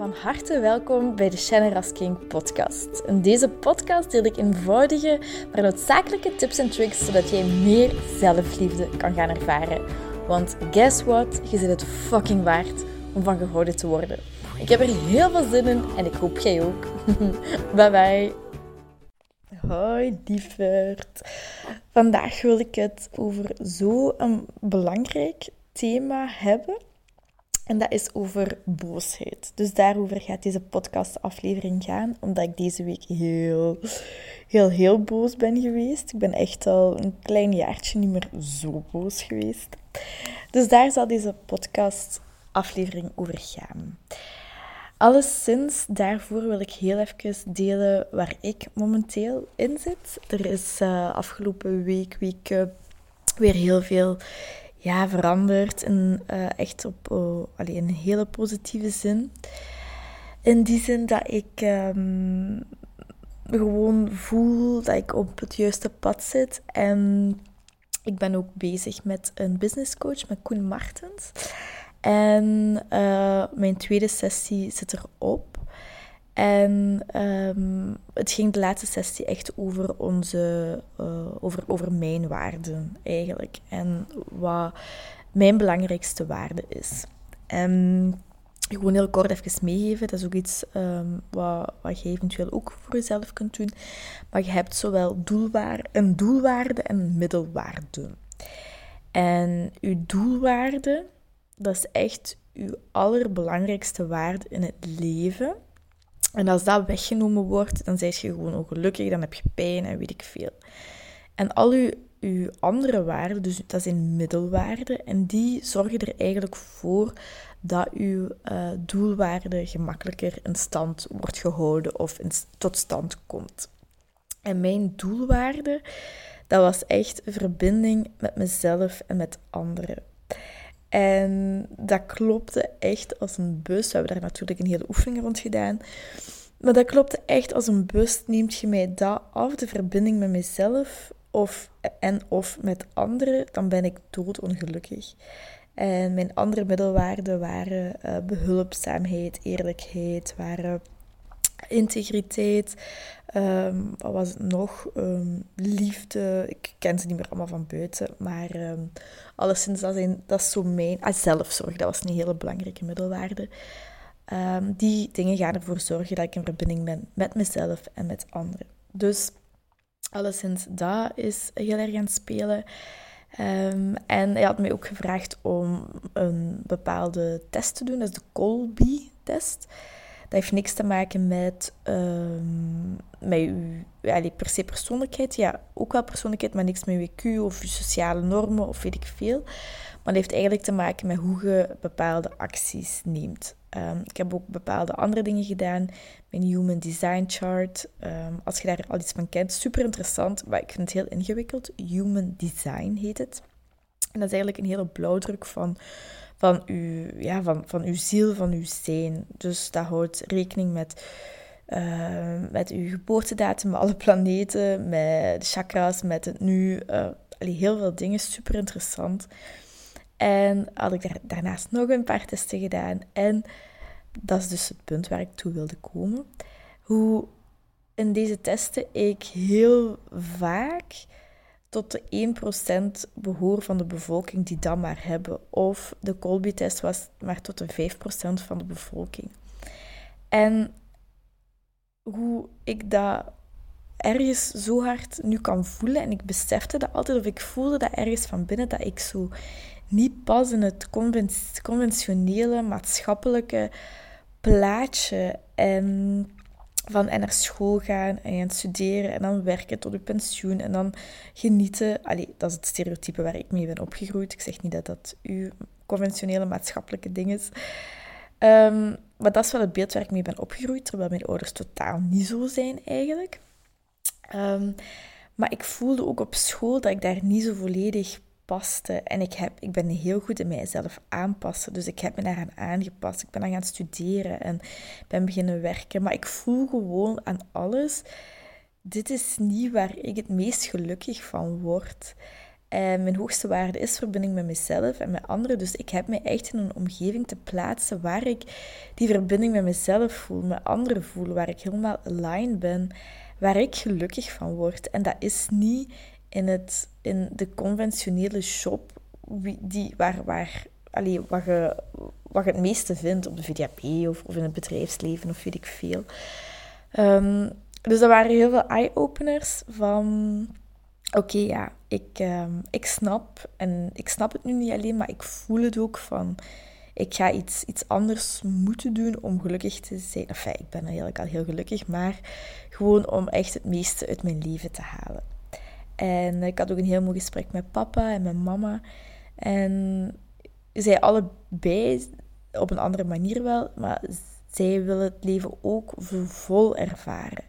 Van harte welkom bij de Shannon Rasking podcast. In deze podcast deel ik eenvoudige, maar noodzakelijke tips en tricks zodat jij meer zelfliefde kan gaan ervaren. Want guess what? Je zit het fucking waard om van gehouden te worden. Ik heb er heel veel zin in en ik hoop jij ook. bye bye. Hoi lieverd. Vandaag wil ik het over zo'n belangrijk thema hebben en dat is over boosheid. Dus daarover gaat deze podcastaflevering gaan, omdat ik deze week heel, heel, heel boos ben geweest. Ik ben echt al een klein jaartje niet meer zo boos geweest. Dus daar zal deze podcastaflevering over gaan. Alleszins, daarvoor wil ik heel even delen waar ik momenteel in zit. Er is uh, afgelopen week, week weer heel veel ja, veranderd. En uh, echt op oh, allee, een hele positieve zin. In die zin dat ik um, gewoon voel dat ik op het juiste pad zit. En ik ben ook bezig met een business coach, met Koen Martens. En uh, mijn tweede sessie zit erop. En um, het ging de laatste sessie echt over onze, uh, over, over mijn waarden eigenlijk. En wat mijn belangrijkste waarde is. En gewoon heel kort even meegeven, dat is ook iets um, wat, wat je eventueel ook voor jezelf kunt doen. Maar je hebt zowel doelwaar, een doelwaarde en een middelwaarde. En uw doelwaarde, dat is echt uw allerbelangrijkste waarde in het leven. En als dat weggenomen wordt, dan zijt je gewoon ongelukkig, dan heb je pijn en weet ik veel. En al uw andere waarden, dus dat zijn middelwaarden, en die zorgen er eigenlijk voor dat uw uh, doelwaarde gemakkelijker in stand wordt gehouden of in, tot stand komt. En mijn doelwaarde, dat was echt verbinding met mezelf en met anderen. En dat klopte echt als een bus. We hebben daar natuurlijk een hele oefening rond gedaan. Maar dat klopte echt als een bus. Neemt je mij dat af, de verbinding met mezelf of, en of met anderen, dan ben ik doodongelukkig. En mijn andere middelwaarden waren uh, behulpzaamheid, eerlijkheid, waren integriteit. Um, wat was het nog? Um, liefde. Ik ken ze niet meer allemaal van buiten. Maar um, alleszins, dat, zijn, dat is zo mijn... Ah, zelfzorg, dat was een hele belangrijke middelwaarde. die dingen gaan ervoor zorgen dat ik in verbinding ben met mezelf en met anderen. Dus alleszins, dat is heel erg aan het spelen. en hij had mij ook gevraagd om een bepaalde test te doen. Dat is de Colby-test. Dat heeft niks te maken met, um, met uw per se persoonlijkheid. Ja, ook wel persoonlijkheid, maar niks met uw IQ of sociale normen of weet ik veel. Maar dat heeft eigenlijk te maken met hoe je bepaalde acties neemt. Um, ik heb ook bepaalde andere dingen gedaan. Mijn Human Design Chart. Um, als je daar al iets van kent, super interessant. Maar ik vind het heel ingewikkeld. Human Design heet het. En dat is eigenlijk een hele blauwdruk van van uw, ja, van, van uw ziel, van uw zijn. Dus dat houdt rekening met, uh, met uw geboortedatum, met alle planeten, met de chakras, met het nu. Uh, heel veel dingen, super interessant. En had ik daar, daarnaast nog een paar testen gedaan. En dat is dus het punt waar ik toe wilde komen. Hoe in deze testen ik heel vaak tot de 1% behoor van de bevolking die dat maar hebben. Of de Colby-test was maar tot de 5% van de bevolking. En hoe ik dat ergens zo hard nu kan voelen, en ik besefte dat altijd, of ik voelde dat ergens van binnen, dat ik zo niet pas in het conventionele maatschappelijke plaatje en van en naar school gaan en studeren en dan werken tot je pensioen en dan genieten. Allee, dat is het stereotype waar ik mee ben opgegroeid. Ik zeg niet dat dat uw conventionele maatschappelijke ding is. Um, maar dat is wel het beeld waar ik mee ben opgegroeid, terwijl mijn ouders totaal niet zo zijn eigenlijk. Um, maar ik voelde ook op school dat ik daar niet zo volledig En ik, heb, ik ben heel goed in mijzelf aanpassen. Dus ik heb me daaraan aangepast. Ik ben aan gaan studeren en ben beginnen werken. Maar ik voel gewoon aan alles. Dit is niet waar ik het meest gelukkig van word. En mijn hoogste waarde is verbinding met mezelf en met anderen. Dus ik heb mij echt in een omgeving te plaatsen waar ik die verbinding met mezelf voel, met anderen voel, waar ik helemaal aligned ben, waar ik gelukkig van word. En dat is niet in, het, in de conventionele shop die, waar, waar, allee, wat, je, wat je het meeste vindt op de VDAP of, of in het bedrijfsleven of weet ik veel. Um, dus dat waren heel veel eye-openers van... Oké, ja, ik, um, ik snap. En ik snap het nu niet alleen, maar ik voel het ook van... Ik ga iets, iets anders moeten doen om gelukkig te zijn. Enfin, ik ben eigenlijk al heel gelukkig, maar gewoon om echt het meeste uit mijn leven te halen. En ik had ook een heel mooi gesprek met papa en met mama. En zij allebei, op een andere manier wel, maar zij willen het leven ook vol ervaren.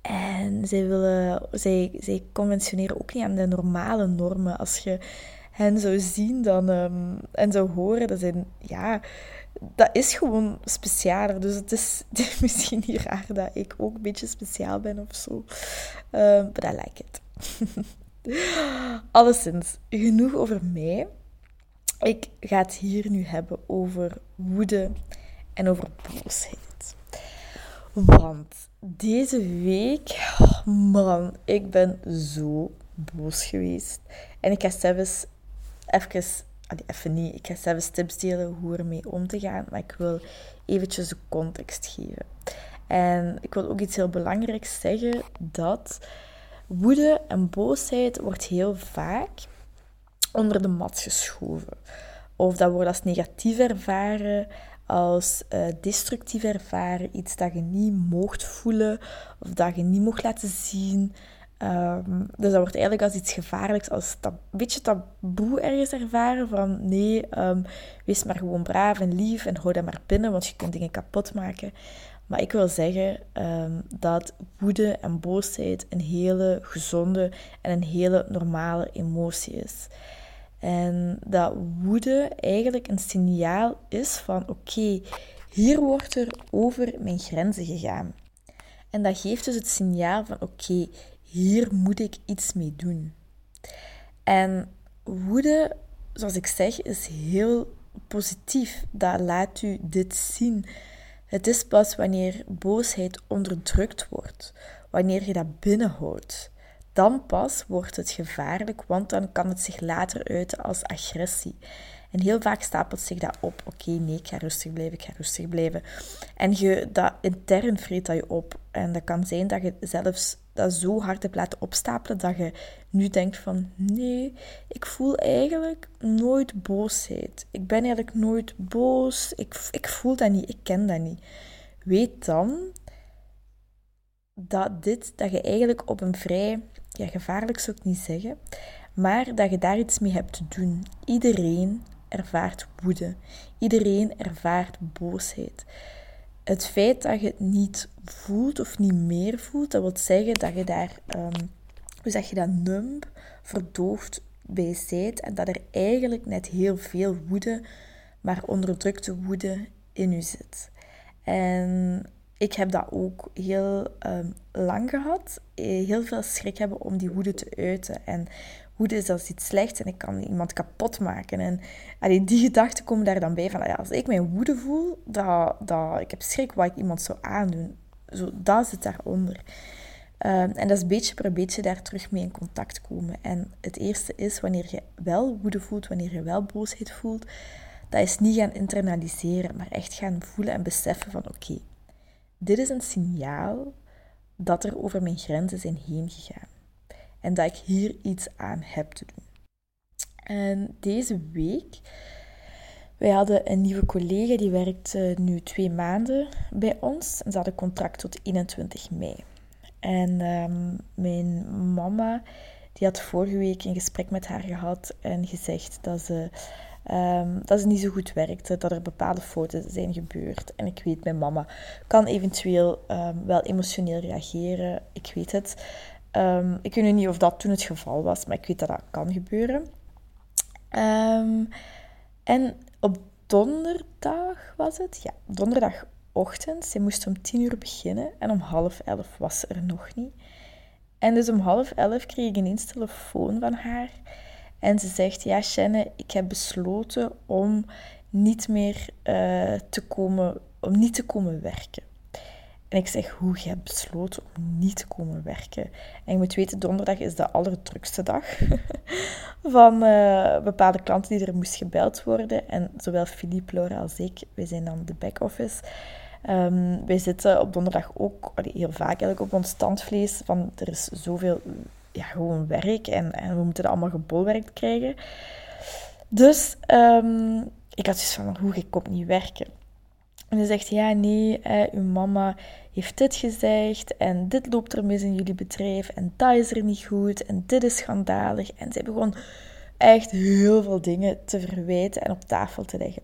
En zij, willen, zij, zij conventioneren ook niet aan de normale normen. Als je hen zou zien dan, um, en zou horen, dat zijn, ja, dat is gewoon specialer. Dus het is, misschien niet raar dat ik ook een beetje speciaal ben of zo. Um, but I like it. Alleszins, genoeg over mij. Ik ga het hier nu hebben over woede en over boosheid. Want deze week, man, ik ben zo boos geweest. En ik ga zelfs even, even niet, ik ga zelfs tips delen hoe ermee om te gaan. Maar ik wil eventjes de context geven. En ik wil ook iets heel belangrijks zeggen, dat woede en boosheid wordt heel vaak onder de mat geschoven. Of dat wordt als negatief ervaren, als uh, destructief ervaren, iets dat je niet mocht voelen of dat je niet mocht laten zien. Um, dus dat wordt eigenlijk als iets gevaarlijks, als een beetje taboe ergens ervaren van nee, um, wees maar gewoon braaf en lief en hou dat maar binnen, want je kunt dingen kapot maken. Maar ik wil zeggen um, dat woede en boosheid een hele gezonde en een hele normale emotie is. En dat woede eigenlijk een signaal is van oké, hier wordt er over mijn grenzen gegaan. En dat geeft dus het signaal van oké, hier moet ik iets mee doen. En woede, zoals ik zeg, is heel positief. Dat laat u dit zien. Het is pas wanneer boosheid onderdrukt wordt, wanneer je dat binnenhoudt, dan pas wordt het gevaarlijk, want dan kan het zich later uiten als agressie. En heel vaak stapelt zich dat op. Oké, nee, ik ga rustig blijven, ik ga rustig blijven. En je, dat intern vreet dat je op. En dat kan zijn dat je zelfs dat zo hard hebt laten opstapelen dat je nu denkt van nee, ik voel eigenlijk nooit boosheid. Ik ben eigenlijk nooit boos. Ik, ik voel dat niet, ik ken dat niet. Weet dan dat dit, dat je eigenlijk op een vrij ja, gevaarlijk zou ik niet zeggen, maar dat je daar iets mee hebt te doen. Iedereen ervaart woede. Iedereen ervaart boosheid. Het feit dat je het niet voelt of niet meer voelt, dat wil zeggen dat je daar, um, zeg je dat, numb, verdoofd bij zijt en dat er eigenlijk net heel veel woede, maar onderdrukte woede in u zit. En ik heb dat ook heel ehm, lang gehad. Eh, heel veel schrik hebben om die woede te uiten. En woede is als iets slechts en ik kan iemand kapot maken. En allee, die gedachten komen daar dan bij van, als ik mijn woede voel, dat, dat, ik heb schrik wat ik iemand zou aandoen. Zo, dat zit daaronder. Um, en dat is beetje per beetje daar terug mee in contact komen. En het eerste is, wanneer je wel woede voelt, wanneer je wel boosheid voelt, dat is niet gaan internaliseren, maar echt gaan voelen en beseffen van, oké, dit is een signaal dat er over mijn grenzen zijn heen gegaan. En dat ik hier iets aan heb te doen. En deze week, wij hadden een nieuwe collega die werkt nu twee maanden bij ons. En ze hadden contract tot 21 mei. En um, mijn mama, die had vorige week een gesprek met haar gehad en gezegd dat ze Um, dat het niet zo goed werkte, dat er bepaalde fouten zijn gebeurd. En ik weet, mijn mama kan eventueel um, wel emotioneel reageren. Ik weet het. Um, ik weet niet of dat toen het geval was, maar ik weet dat dat kan gebeuren. en op donderdag was het? Ja, donderdagochtend. Ze moest om tien uur beginnen en om half elf was ze er nog niet. En dus om half elf kreeg ik ineens telefoon van haar. En ze zegt, ja Shanne, ik heb besloten om niet meer uh, te komen, om niet te komen werken. En ik zeg, hoe, je hebt besloten om niet te komen werken. En je moet weten, donderdag is de allerdrukste dag van uh, bepaalde klanten die er moest gebeld worden. En zowel Philippe, Laura als ik, wij zijn dan de back-office. Um, wij zitten op donderdag ook heel vaak eigenlijk op ons standvlees. Van er is zoveel ja, gewoon werk en, en we moeten dat allemaal gebolwerkt krijgen. Dus um, ik had zoiets van, hoe, ik kom niet werken. En hij zegt, ja, nee, uw mama heeft dit gezegd en dit loopt er mis in jullie bedrijf en dat is er niet goed en dit is schandalig. En zij begon echt heel veel dingen te verwijten en op tafel te leggen.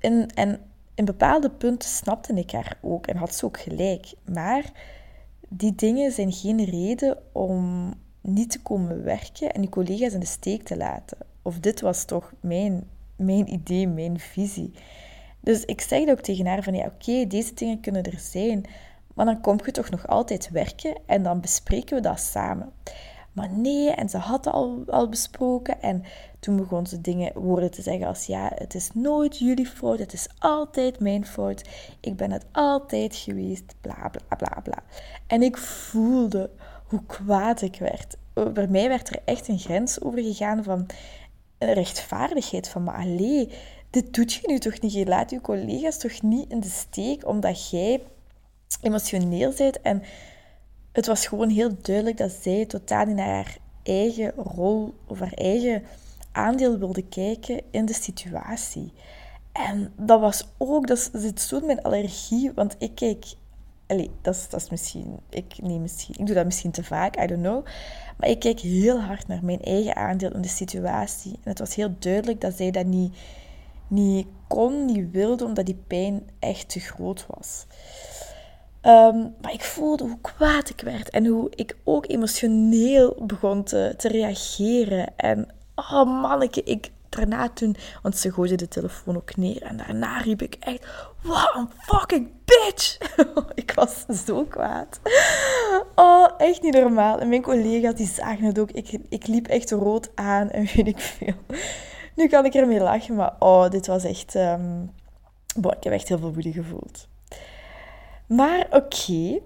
En, en in bepaalde punten snapte ik haar ook en had ze ook gelijk. Maar die dingen zijn geen reden om niet te komen werken en je collega's in de steek te laten. Of dit was toch mijn, mijn idee, mijn visie. Dus ik zeg ook tegen haar van ja, oké, deze dingen kunnen er zijn, maar dan kom je toch nog altijd werken en dan bespreken we dat samen. Maar nee, en ze had al, al besproken. En toen begon ze dingen, woorden te zeggen als ja, het is nooit jullie fout, het is altijd mijn fout. Ik ben het altijd geweest, bla bla bla bla. En ik voelde hoe kwaad ik werd. Bij mij werd er echt een grens over gegaan van rechtvaardigheid. Van, maar allee, dit doet je nu toch niet? Je laat je collega's toch niet in de steek omdat jij emotioneel bent en het was gewoon heel duidelijk dat zij totaal naar haar eigen rol of haar eigen aandeel wilde kijken in de situatie. En dat was ook, dat zit zo in mijn allergie, want ik kijk, allez, dat is, dat is misschien, ik, nee, misschien, ik doe dat misschien te vaak, I don't know. Maar ik kijk heel hard naar mijn eigen aandeel in de situatie. En het was heel duidelijk dat zij dat niet, niet kon, niet wilde, omdat die pijn echt te groot was. Ehm, maar ik voelde hoe kwaad ik werd en hoe ik ook emotioneel begon te, te reageren. En oh manneke, ik daarna toen, want ze gooide de telefoon ook neer en daarna riep ik echt, what a fucking bitch! ik was zo kwaad. Oh, echt niet normaal. En mijn collega's die zagen het ook. Ik, ik liep echt rood aan en weet ik veel. Nu kan ik ermee lachen, maar oh, dit was echt... Um... ik heb echt heel veel woede gevoeld. Maar oké.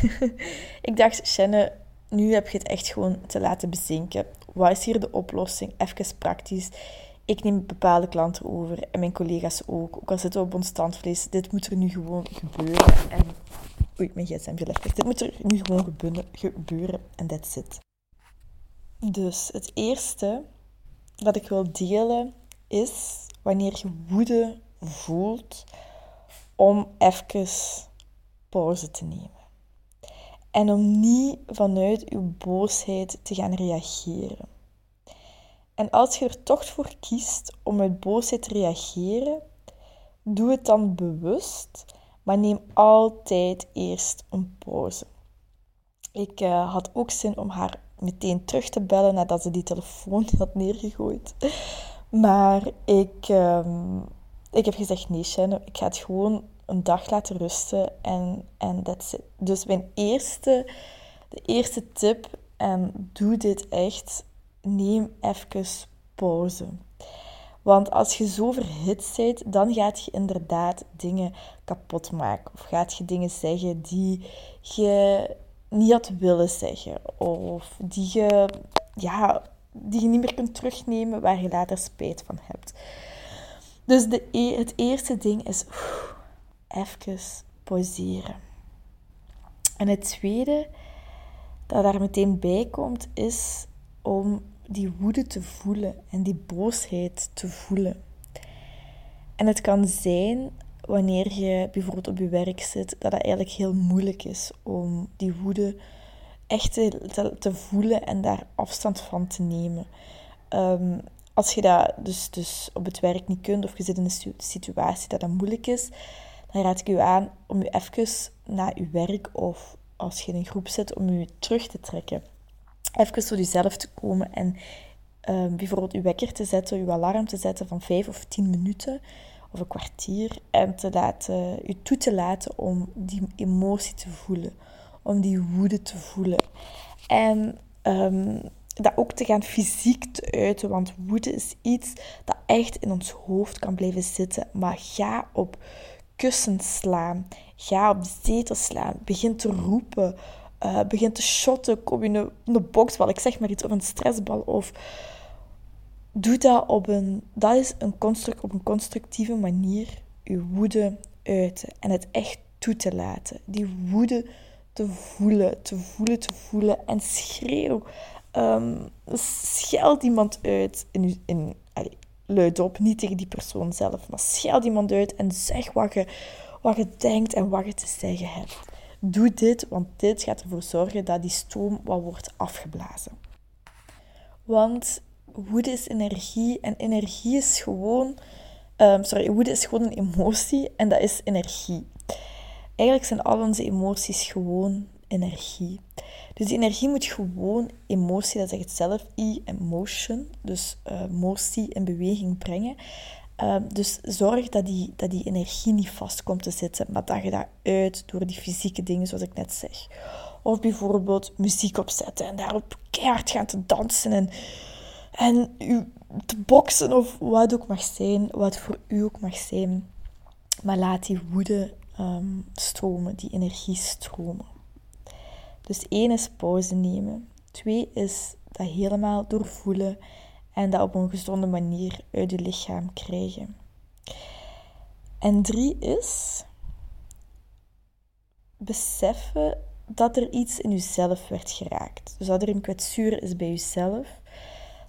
ik dacht, Shanne, nu heb je het echt gewoon te laten bezinken. Wat is hier de oplossing? Even praktisch. Ik neem bepaalde klanten over en mijn collega's ook. Ook al zitten we op ons standvlees. Dit moet er nu gewoon gebeuren. En... Oei, mijn gsm gelegd. Dit moet er nu gewoon gebeuren. En that's it. Dus het eerste dat ik wil delen is wanneer je woede voelt om even pauze te nemen. En om niet vanuit uw boosheid te gaan reageren. En als je er toch voor kiest om uit boosheid te reageren, doe het dan bewust, maar neem altijd eerst een pauze. Ik uh, had ook zin om haar meteen terug te bellen nadat ze die telefoon had neergegooid. Maar ik, um, ik heb gezegd: nee, Shannon, ik ga het gewoon een dag laten rusten en, en that's it. Dus mijn eerste, de eerste tip, en doe dit echt, neem even pauze. Want als je zo verhit bent, dan gaat je inderdaad dingen kapot maken. Of gaat je dingen zeggen die je niet had willen zeggen. Of die je, ja, die je niet meer kunt terugnemen, waar je later spijt van hebt. Dus de, e-, het eerste ding is even pauzeren. En het tweede dat daar meteen bij komt, is om die woede te voelen en die boosheid te voelen. En het kan zijn wanneer je bijvoorbeeld op je werk zit, dat het eigenlijk heel moeilijk is om die woede echt te, te voelen en daar afstand van te nemen. Ehm, als je dat dus, dus op het werk niet kunt of je zit in een situatie dat dat moeilijk is, dan raad ik u aan om u even naar uw werk of als je in een groep zit, om u terug te trekken. Even tot jezelf te komen en um, bijvoorbeeld uw wekker te zetten, uw alarm te zetten van 5 of 10 minuten of een kwartier en te laten, u toe te laten om die emotie te voelen, om die woede te voelen. En um, dat ook te gaan fysiek te uiten, want woede is iets dat echt in ons hoofd kan blijven zitten. Maar ga op kussens slaan, ga op de zetel slaan, begin te roepen, uh, begin te shotten, kom in een, een boksbal, ik zeg maar iets, of een stressbal, of doe dat op een, dat is een construct, op een constructieve manier, je woede uiten en het echt toe te laten. Die woede te voelen, te voelen, te voelen en schreeuw. Um, scheld iemand uit in, in allez, luid op, niet tegen die persoon zelf, maar scheld iemand uit en zeg wat je, wat je denkt en wat je te zeggen hebt. Doe dit, want dit gaat ervoor zorgen dat die stoom wat wordt afgeblazen. Want woede is energie en energie is gewoon... Um, sorry, woede is gewoon een emotie en dat is energie. Eigenlijk zijn al onze emoties gewoon energie. Dus die energie moet gewoon emotie, dat zegt zelf, e-emotion, dus uh, eh, motie in beweging brengen. Uh, dus zorg dat die, dat die energie niet vast komt te zitten, maar dat je dat uit door die fysieke dingen, zoals ik net zeg. Of bijvoorbeeld muziek opzetten en daarop keihard gaan te dansen en, en u te boksen of wat ook mag zijn, wat voor u ook mag zijn. Maar laat die woede um, stromen, die energie stromen. Dus één is pauze nemen. Twee is dat helemaal doorvoelen en dat op een gezonde manier uit je lichaam krijgen. En drie is beseffen dat er iets in jezelf werd geraakt. Dus dat er een kwetsuur is bij jezelf,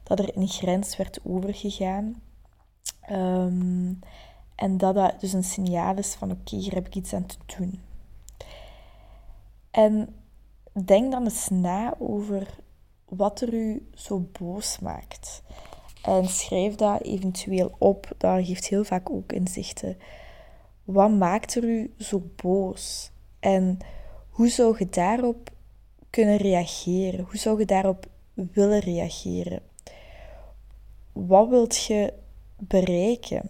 dat er een grens werd overgegaan. Ehm, en dat dat dus een signaal is van oké, hier heb ik iets aan te doen. En denk dan eens na over wat er u zo boos maakt. En schrijf dat eventueel op. Dat geeft heel vaak ook inzichten. Wat maakt er u zo boos? En hoe zou je daarop kunnen reageren? Hoe zou je daarop willen reageren? Wat wilt je bereiken?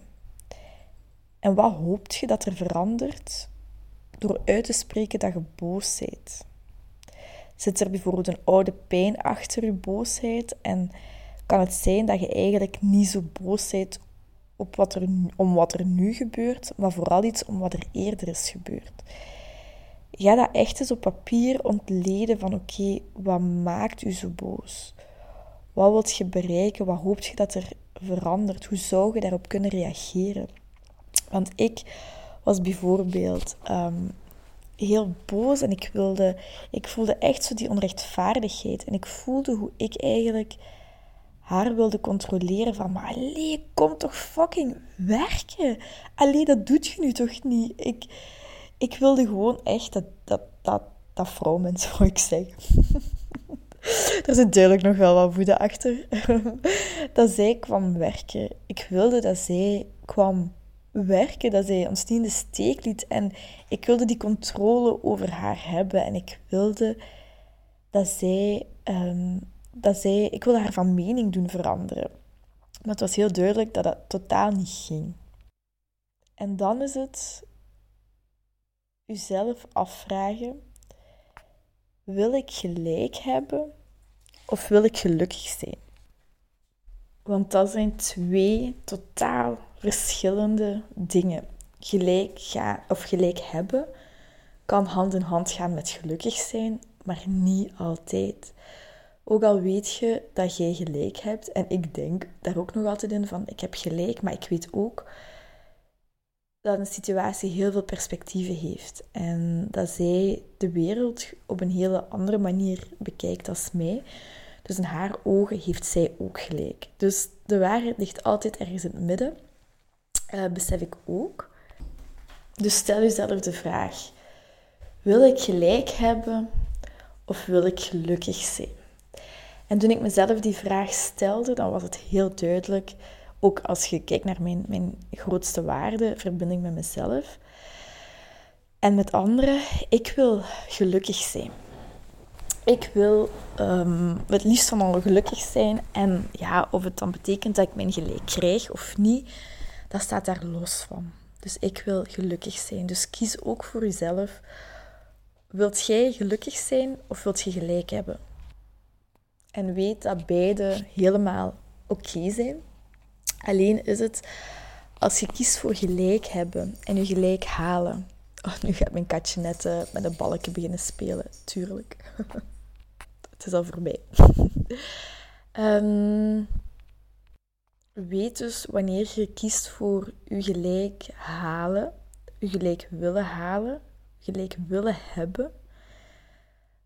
En wat hoopt je dat er verandert door uit te spreken dat je boos bent? Zit er bijvoorbeeld een oude pijn achter je boosheid en kan het zijn dat je eigenlijk niet zo boos bent op wat er, om wat er nu gebeurt, maar vooral iets om wat er eerder is gebeurd. Ga dat echt eens op papier ontleden van oké, wat maakt u zo boos? Wat wilt je bereiken? Wat hoopt je dat er verandert? Hoe zou je daarop kunnen reageren? Want ik was bijvoorbeeld ehm, heel boos en ik wilde, ik voelde echt zo die onrechtvaardigheid. En ik voelde hoe ik eigenlijk haar wilde controleren van, maar allee, kom toch fucking werken. Allee, dat doet je nu toch niet. Ik, ik wilde gewoon echt dat, dat, dat, dat vrouwmens, zou ik zeggen. Er zit duidelijk nog wel wat woede achter. dat zij kwam werken. Ik wilde dat zij kwam werken, dat zij ons niet in de steek liet. En ik wilde die controle over haar hebben. En ik wilde dat zij, um, dat zij, ik wilde haar van mening doen veranderen. Maar het was heel duidelijk dat dat totaal niet ging. En dan is het uzelf afvragen: wil ik gelijk hebben of wil ik gelukkig zijn? Want dat zijn twee totaal verschillende dingen. Gelijk gaan of gelijk hebben kan hand in hand gaan met gelukkig zijn, maar niet altijd. Ook al weet je dat jij gelijk hebt, en ik denk daar ook nog altijd in van ik heb gelijk, maar ik weet ook dat een situatie heel veel perspectieven heeft en dat zij de wereld op een hele andere manier bekijkt als mij. Dus in haar ogen heeft zij ook gelijk. Dus de waarheid ligt altijd ergens in het midden. Uh, besef ik ook. Dus stel jezelf de vraag: wil ik gelijk hebben of wil ik gelukkig zijn? En toen ik mezelf die vraag stelde, dan was het heel duidelijk, ook als je kijkt naar mijn, mijn grootste waarde, verbinding met mezelf en met anderen, ik wil gelukkig zijn. Ik wil um, het liefst van allen gelukkig zijn. En ja, of het dan betekent dat ik mijn gelijk krijg of niet, dat staat daar los van. Dus ik wil gelukkig zijn. Dus kies ook voor jezelf. Wilt jij gelukkig zijn of wilt je gelijk hebben? En weet dat beide helemaal oké zijn. Alleen is het als je kiest voor gelijk hebben en je gelijk halen. Oh, nu gaat mijn katje net uh, met een balken beginnen spelen, tuurlijk. het is al voorbij. um, weet dus wanneer je kiest voor je gelijk halen, je gelijk willen halen, gelijk willen hebben,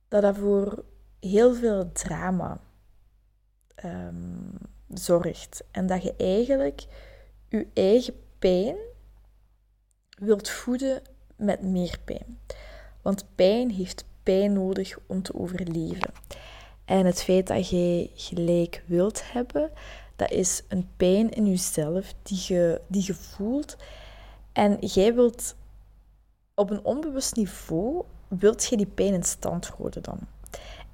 dat dat voor heel veel drama um, zorgt. En dat je eigenlijk je eigen pijn wilt voeden met meer pijn. Want pijn heeft pijn nodig om te overleven. En het feit dat jij gelijk wilt hebben, dat is een pijn in jezelf die je, die je voelt. En jij wilt op een onbewust niveau, wilt je die pijn in stand houden dan.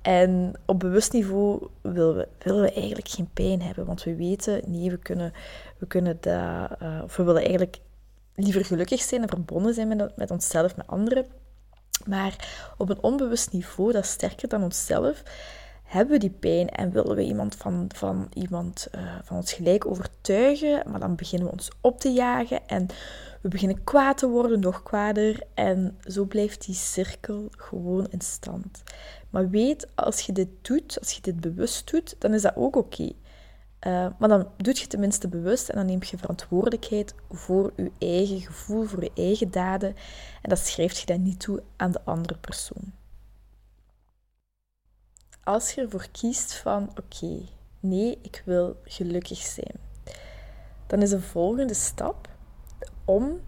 En op bewust niveau willen we, willen we eigenlijk geen pijn hebben, want we weten, nee, we kunnen, we kunnen dat, uh, of we willen eigenlijk liever gelukkig zijn en verbonden zijn met, met onszelf, met anderen. Maar op een onbewust niveau, dat is sterker dan onszelf, hebben we die pijn en willen we iemand van, van, iemand, uh, van ons gelijk overtuigen, maar dan beginnen we ons op te jagen en we beginnen kwaad te worden, nog kwaader. En zo blijft die cirkel gewoon in stand. Maar weet, als je dit doet, als je dit bewust doet, dan is dat ook oké. Eh, maar dan doe je tenminste bewust en dan neem je verantwoordelijkheid voor je eigen gevoel, voor je eigen daden. En dat schrijft je dan niet toe aan de andere persoon. Als je ervoor kiest van, oké, nee, ik wil gelukkig zijn, dan is de volgende stap om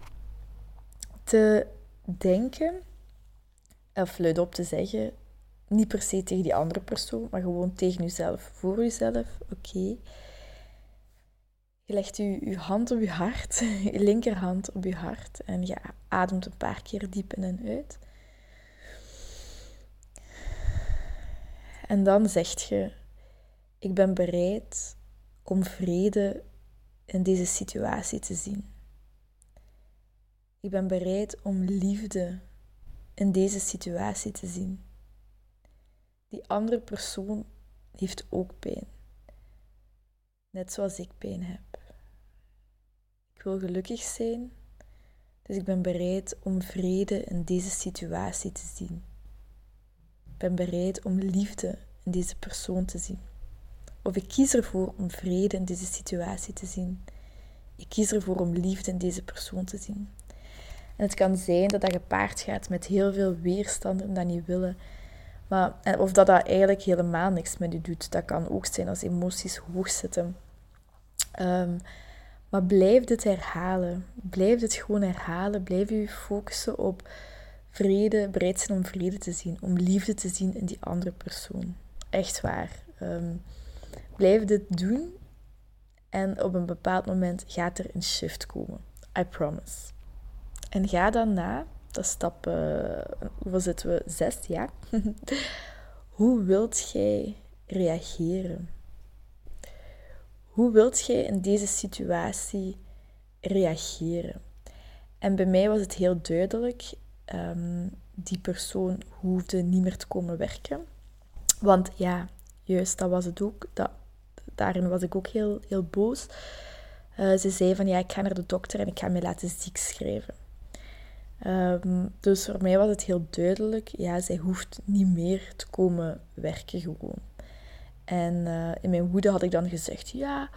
te denken, of luidop te zeggen, niet per se tegen die andere persoon, maar gewoon tegen jezelf, voor jezelf. Oké. Je legt je, je hand op je hart, je linkerhand op je hart en je ademt een paar keer diep in en uit. En dan zegt je: Ik ben bereid om vrede in deze situatie te zien. Ik ben bereid om liefde in deze situatie te zien. Die andere persoon heeft ook pijn. Net zoals ik pijn heb. Ik wil gelukkig zijn, dus ik ben bereid om vrede in deze situatie te zien. Ben bereid om liefde in deze persoon te zien. Of ik kies ervoor om vrede in deze situatie te zien. Ik kies ervoor om liefde in deze persoon te zien. En het kan zijn dat dat gepaard gaat met heel veel weerstand en dat niet willen. Maar, of dat dat eigenlijk helemaal niks met je doet. Dat kan ook zijn als emoties hoog zitten. Um, maar blijf dit herhalen. Blijf dit gewoon herhalen. Blijf je focussen op vrede, bereid zijn om vrede te zien. Om liefde te zien in die andere persoon. Echt waar. Um, blijf dit doen. En op een bepaald moment gaat er een shift komen. I promise. En ga dan na, dat is stap, uh, zitten we? Zes, ja. Hoe wilt jij reageren? Hoe wilt jij in deze situatie reageren? En bij mij was het heel duidelijk, um, die persoon hoefde niet meer te komen werken. Want ja, juist, dat was het ook. Dat, daarin was ik ook heel, heel boos. Uh, ze zei van, ja, ik ga naar de dokter en ik ga mij laten ziek schrijven. Ehm, dus voor mij was het heel duidelijk, ja, zij hoeft niet meer te komen werken gewoon. En uh, in mijn woede had ik dan gezegd, ja,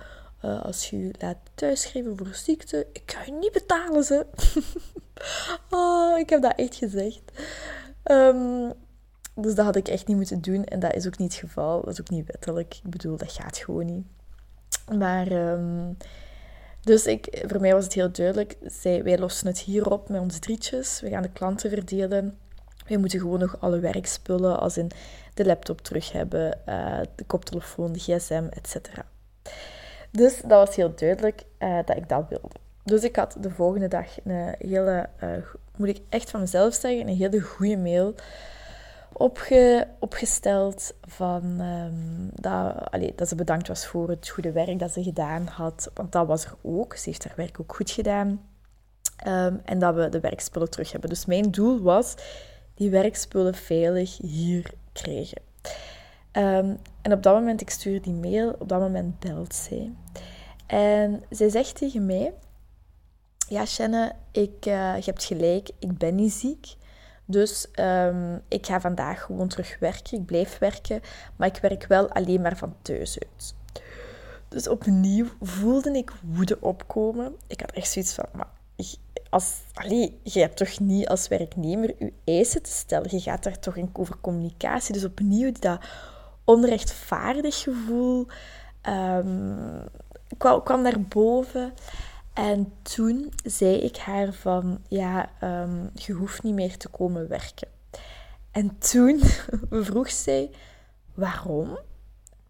uh, als je je laat thuisschrijven voor ziekte, ik ga je niet betalen, ze. oh, ik heb dat echt gezegd. Um, dus dat had ik echt niet moeten doen en dat is ook niet het geval. Dat is ook niet wettelijk. Ik bedoel, dat gaat gewoon niet. Maar... Um, dus ik, voor mij was het heel duidelijk, zij, wij lossen het hier op met ons drietjes. We gaan de klanten verdelen. Wij moeten gewoon nog alle werkspullen, als in de laptop terug hebben, uh, de koptelefoon, de gsm, etc. Dus dat was heel duidelijk uh, dat ik dat wilde. Dus ik had de volgende dag een hele, uh, moet ik echt van mezelf zeggen, een hele goede mail opge, opgesteld van, um, dat, dat ze bedankt was voor het goede werk dat ze gedaan had. Want dat was er ook. Ze heeft haar werk ook goed gedaan. Um, en dat we de werkspullen terug hebben. Dus mijn doel was die werkspullen veilig hier krijgen. Ehm, en op dat moment, ik stuur die mail, op dat moment belt zij. En zij zegt tegen mij, ja Shanne, ik, uh, je hebt gelijk, ik ben niet ziek. Dus um, ik ga vandaag gewoon terug werken. Ik blijf werken, maar ik werk wel alleen maar van thuis uit. Dus opnieuw voelde ik woede opkomen. Ik had echt zoiets van, maar als, allee, je hebt toch niet als werknemer je eisen te stellen. Je gaat daar toch in over communicatie. Dus opnieuw dat onrechtvaardig gevoel kwam, kwam naar boven. En toen zei ik haar van, ja, um, je hoeft niet meer te komen werken. En toen vroeg zij, waarom?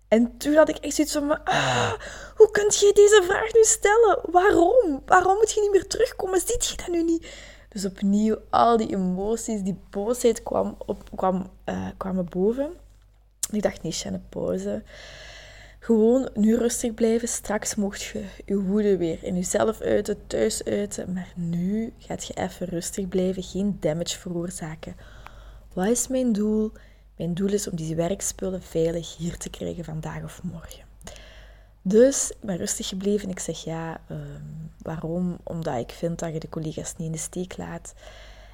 En toen had ik echt zoiets van, ah, hoe kun je deze vraag nu stellen? Waarom? Waarom moet je niet meer terugkomen? Ziet je dat nu niet? Dus opnieuw, al die emoties, die boosheid kwam, op, kwam, uh, kwamen boven. Ik dacht, nee, Shannon, pauze. Gewoon nu rustig blijven. Straks mocht je je woede weer in jezelf uiten, thuis uiten. Maar nu gaat je even rustig blijven, geen damage veroorzaken. Wat is mijn doel? Mijn doel is om die werkspullen veilig hier te krijgen vandaag of morgen. Dus ik ben rustig gebleven. Ik zeg ja, ehm, waarom? Omdat ik vind dat je de collega's niet in de steek laat.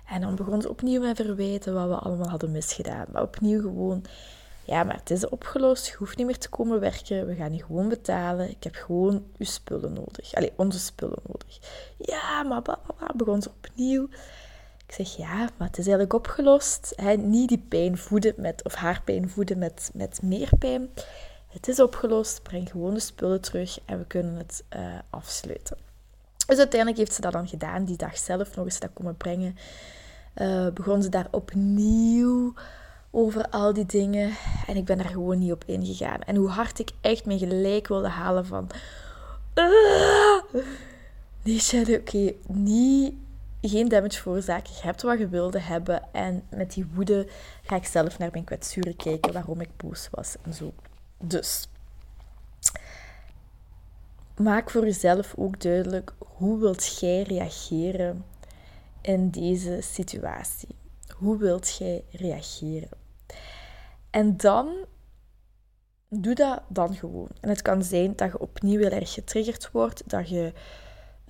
En dan begon ze opnieuw met verwijten wat we allemaal hadden misgedaan. Maar opnieuw gewoon, ja, maar het is opgelost. Je hoeft niet meer te komen werken. We gaan je gewoon betalen. Ik heb gewoon uw spullen nodig. Allee, onze spullen nodig. Ja, maar begon ze opnieuw. Ik zeg ja, maar het is eigenlijk opgelost. Hè? Niet die pijn voeden met, of haar pijn voeden met, met meer pijn. Het is opgelost. Breng gewoon de spullen terug en we kunnen het uh, afsluiten. Dus uiteindelijk heeft ze dat dan gedaan. Die dag zelf nog eens dat komen brengen. Uh, begon ze daar opnieuw over al die dingen. En ik ben daar gewoon niet op ingegaan. En hoe hard ik echt mijn gelijk wilde halen van... Uh, nee, oké, okay, niet geen damage veroorzaken. Je hebt wat je wilde hebben. En met die woede ga ik zelf naar mijn kwetsuren kijken waarom ik boos was en zo. Dus maak voor jezelf ook duidelijk hoe wilt jij reageren in deze situatie. Hoe wilt jij reageren? En dan doe dat dan gewoon. En het kan zijn dat je opnieuw heel erg getriggerd wordt, dat je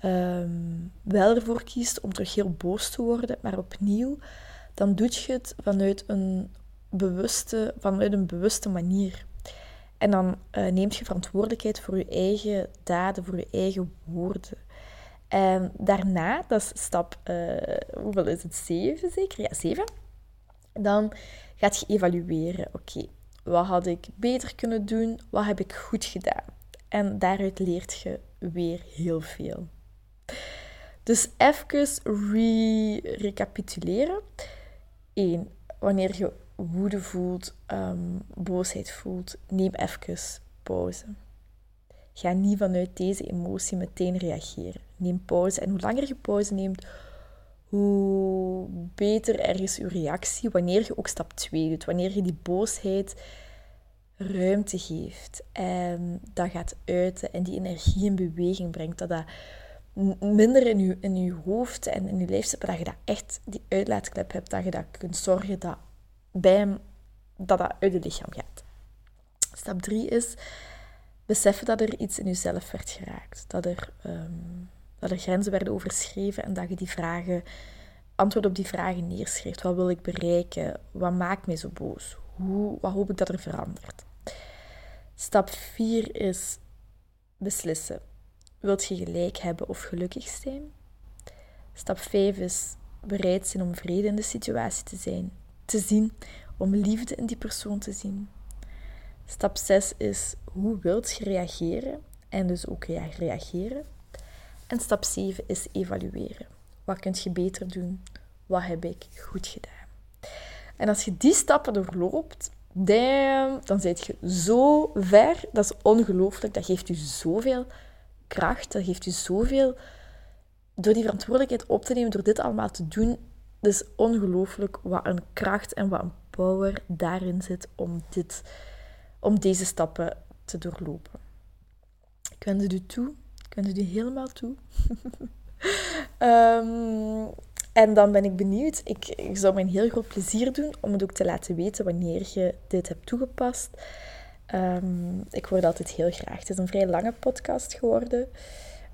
um, wel ervoor kiest om terug heel boos te worden, maar opnieuw, dan doe je het vanuit een bewuste, vanuit een bewuste manier. En dan uh, neemt je verantwoordelijkheid voor je eigen daden, voor je eigen woorden. En daarna, dat is stap, uh, hoeveel is het? Zeven zeker? Ja, zeven. Dan gaat je evalueren. Oké, wat had ik beter kunnen doen? Wat heb ik goed gedaan? En daaruit leert je weer heel veel. Dus even re recapituleren. 1. Wanneer je woede voelt, um, boosheid voelt, neem even pauze. Ga niet vanuit deze emotie meteen reageren. Neem pauze. En hoe langer je pauze neemt, hoe beter er is je reactie. Wanneer je ook stap 2 doet. Wanneer je die boosheid ruimte geeft. En dat gaat uiten en die energie in beweging brengt. Dat dat minder in je, in je hoofd en in je lijf zit, dat je dat echt die uitlaatklep hebt, dat je dat kunt zorgen dat bij hem, dat dat uit het lichaam gaat. Stap 3 is beseffen dat er iets in jezelf werd geraakt, dat er, um, dat er grenzen werden overschreven en dat je die vragen, antwoord op die vragen neerschrijft. Wat wil ik bereiken? Wat maakt mij zo boos? Hoe, wat hoop ik dat er verandert? Stap 4 is beslissen. Wilt je gelijk hebben of gelukkig zijn? Stap 5 is bereid zijn om vrede in de situatie te zijn, te zien, om liefde in die persoon te zien. Stap 6 is hoe wilt je reageren en dus ook reageren. En stap 7 is evalueren. Wat kun je beter doen? Wat heb ik goed gedaan? En als je die stappen doorloopt, dan zit je zo ver. Dat is ongelooflijk. Dat geeft je zoveel kracht, dat geeft je zoveel. Door die verantwoordelijkheid op te nemen, door dit allemaal te doen, het is ongelooflijk wat een kracht en wat een power daarin zit om, dit, om deze stappen te doorlopen. Ik wens het u toe. Ik wens u helemaal toe. um, En dan ben ik benieuwd. Ik, ik zou me een heel groot plezier doen om het ook te laten weten wanneer je dit hebt toegepast. Um, ik dat altijd heel graag. Het is een vrij lange podcast geworden.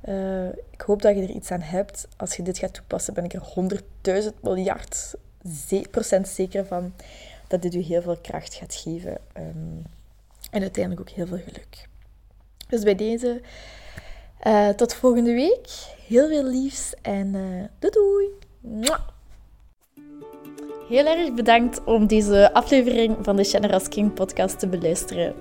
Uh, ik hoop dat je er iets aan hebt. Als je dit gaat toepassen, ben ik er 100.000 miljard procent zeker van dat dit u heel veel kracht gaat geven. Um, en uiteindelijk ook heel veel geluk. Dus bij deze, uh, tot volgende week. Heel veel liefs en uh, doei doei! Heel erg bedankt om deze aflevering van de Generous King podcast te beluisteren.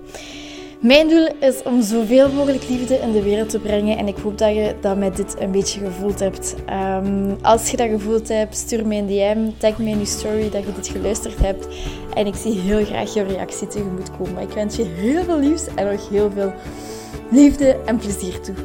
Mijn doel is om zoveel mogelijk liefde in de wereld te brengen en ik hoop dat je dat met dit een beetje gevoeld hebt. Um, als je dat gevoeld hebt, stuur mij een DM, tag me in je story dat je dit geluisterd hebt en ik zie heel graag jouw reactie tegemoet komen. Ik wens je heel veel liefs en nog heel veel liefde en plezier toe.